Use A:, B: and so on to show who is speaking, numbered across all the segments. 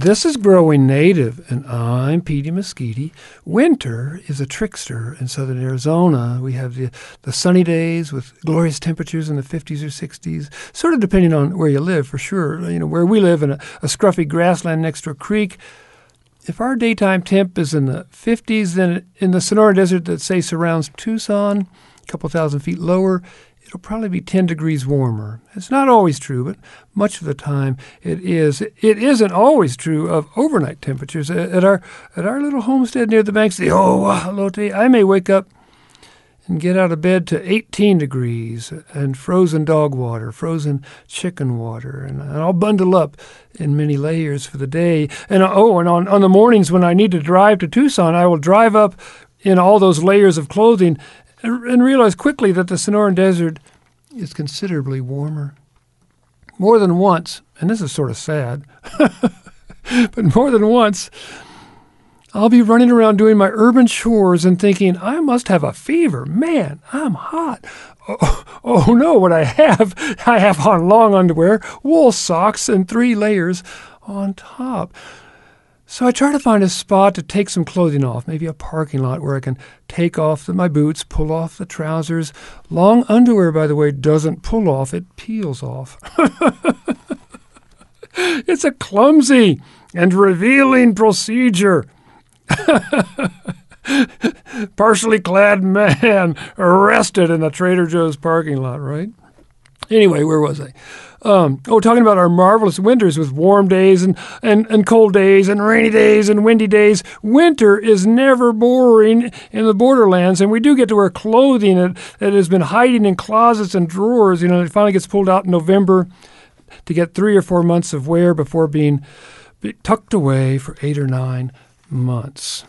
A: This is Growing Native, and I'm Petey Mesquite. Winter is a trickster in southern Arizona. We have the, the sunny days with glorious temperatures in the 50s or 60s, sort of depending on where you live, for sure. You know, where we live in a, a scruffy grassland next to a creek, if our daytime temp is in the 50s, then in the Sonora Desert that, say, surrounds Tucson, a couple thousand feet lower, it'll probably be 10 degrees warmer. It's not always true, but much of the time it is. It isn't always true of overnight temperatures. At our, at our little homestead near the banks the Oahalote, I may wake up and get out of bed to 18 degrees and frozen dog water, frozen chicken water, and I'll bundle up in many layers for the day. And oh, and on, on the mornings when I need to drive to Tucson, I will drive up in all those layers of clothing and, and realize quickly that the Sonoran Desert is considerably warmer. More than once, and this is sort of sad, but more than once, I'll be running around doing my urban chores and thinking, I must have a fever. Man, I'm hot. Oh, oh, oh no, what I have, I have on long underwear, wool socks, and three layers on top. So I try to find a spot to take some clothing off, maybe a parking lot where I can take off the, my boots, pull off the trousers. Long underwear, by the way, doesn't pull off, it peels off. it's a clumsy and revealing procedure. Partially clad man arrested in the Trader Joe's parking lot, right? Anyway, where was I? Um, oh, talking about our marvelous winters with warm days and, and, and cold days and rainy days and windy days. Winter is never boring in the borderlands, and we do get to wear clothing that, that has been hiding in closets and drawers. You know, it finally gets pulled out in November to get three or four months of wear before being tucked away for eight or nine months.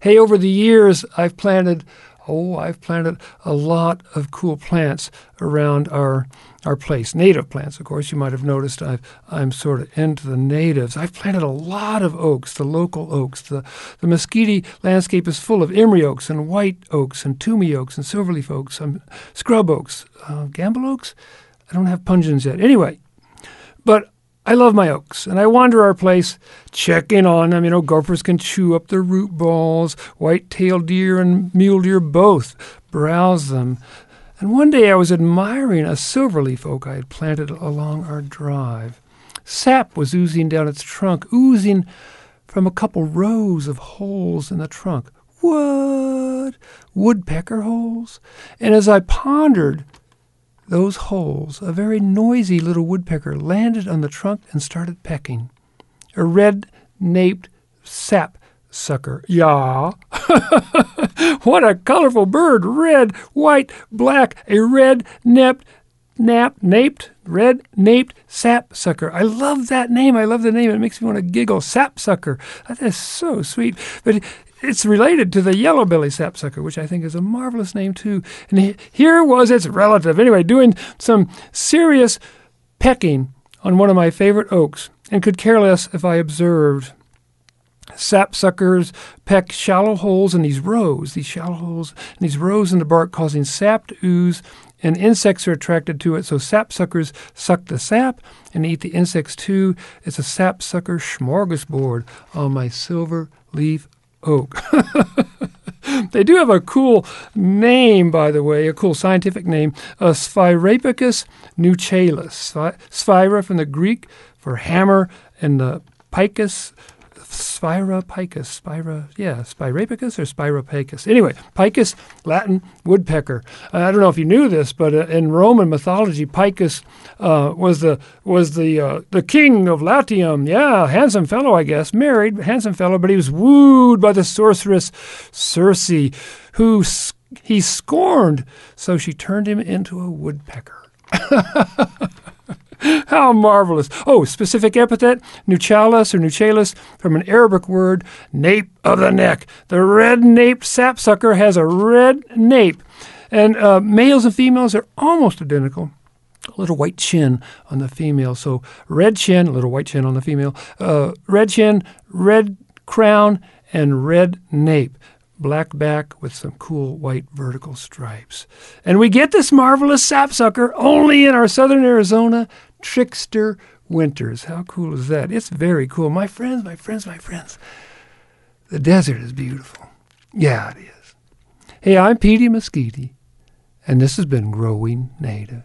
A: Hey, over the years, I've planted, oh, I've planted a lot of cool plants around our our place. Native plants, of course. You might have noticed i am sort of into the natives. I've planted a lot of oaks, the local oaks. The, the Mesquite landscape is full of Emory oaks and white oaks and Toumey oaks and silverleaf oaks, and scrub oaks, uh, Gambel oaks. I don't have pungens yet. Anyway, but I love my oaks, and I wander our place, checking on them. You know, gophers can chew up their root balls, white-tailed deer and mule deer both browse them. And one day I was admiring a silverleaf oak I had planted along our drive. Sap was oozing down its trunk, oozing from a couple rows of holes in the trunk. What? Woodpecker holes? And as I pondered those holes, a very noisy little woodpecker landed on the trunk and started pecking. A red naped sap sucker. Yah! what a colorful bird. Red, white, black, a red napped, nap, naped, red naped sapsucker. I love that name. I love the name. It makes me want to giggle. Sapsucker. That is so sweet. But it's related to the yellow belly sapsucker, which I think is a marvelous name too. And here was its relative, anyway, doing some serious pecking on one of my favorite oaks, and could care less if I observed. Sapsuckers peck shallow holes in these rows, these shallow holes, and these rows in the bark, causing sap to ooze, and insects are attracted to it. So sapsuckers suck the sap and eat the insects too. It's a sapsucker smorgasbord on my silver leaf oak. they do have a cool name, by the way, a cool scientific name, uh, Sphyrapicus nuchalis. Sphyra from the Greek for hammer, and the picus Spira picus, Spira, yeah, Spirapicus or Spiropicus. Anyway, picus, Latin woodpecker. Uh, I don't know if you knew this, but uh, in Roman mythology, Picus uh, was the was the uh, the king of Latium. Yeah, handsome fellow, I guess, married, handsome fellow, but he was wooed by the sorceress Circe, who he scorned, so she turned him into a woodpecker. How marvelous. Oh, specific epithet, nuchalis or nuchalis, from an Arabic word, nape of the neck. The red-naped sapsucker has a red nape. And uh, males and females are almost identical. A little white chin on the female. So red chin, a little white chin on the female. Uh, red chin, red crown, and red nape black back with some cool white vertical stripes. And we get this marvelous sapsucker only in our southern Arizona trickster winters. How cool is that? It's very cool. My friends, my friends, my friends. The desert is beautiful. Yeah, it is. Hey, I'm Petey Mesquite, and this has been Growing Native.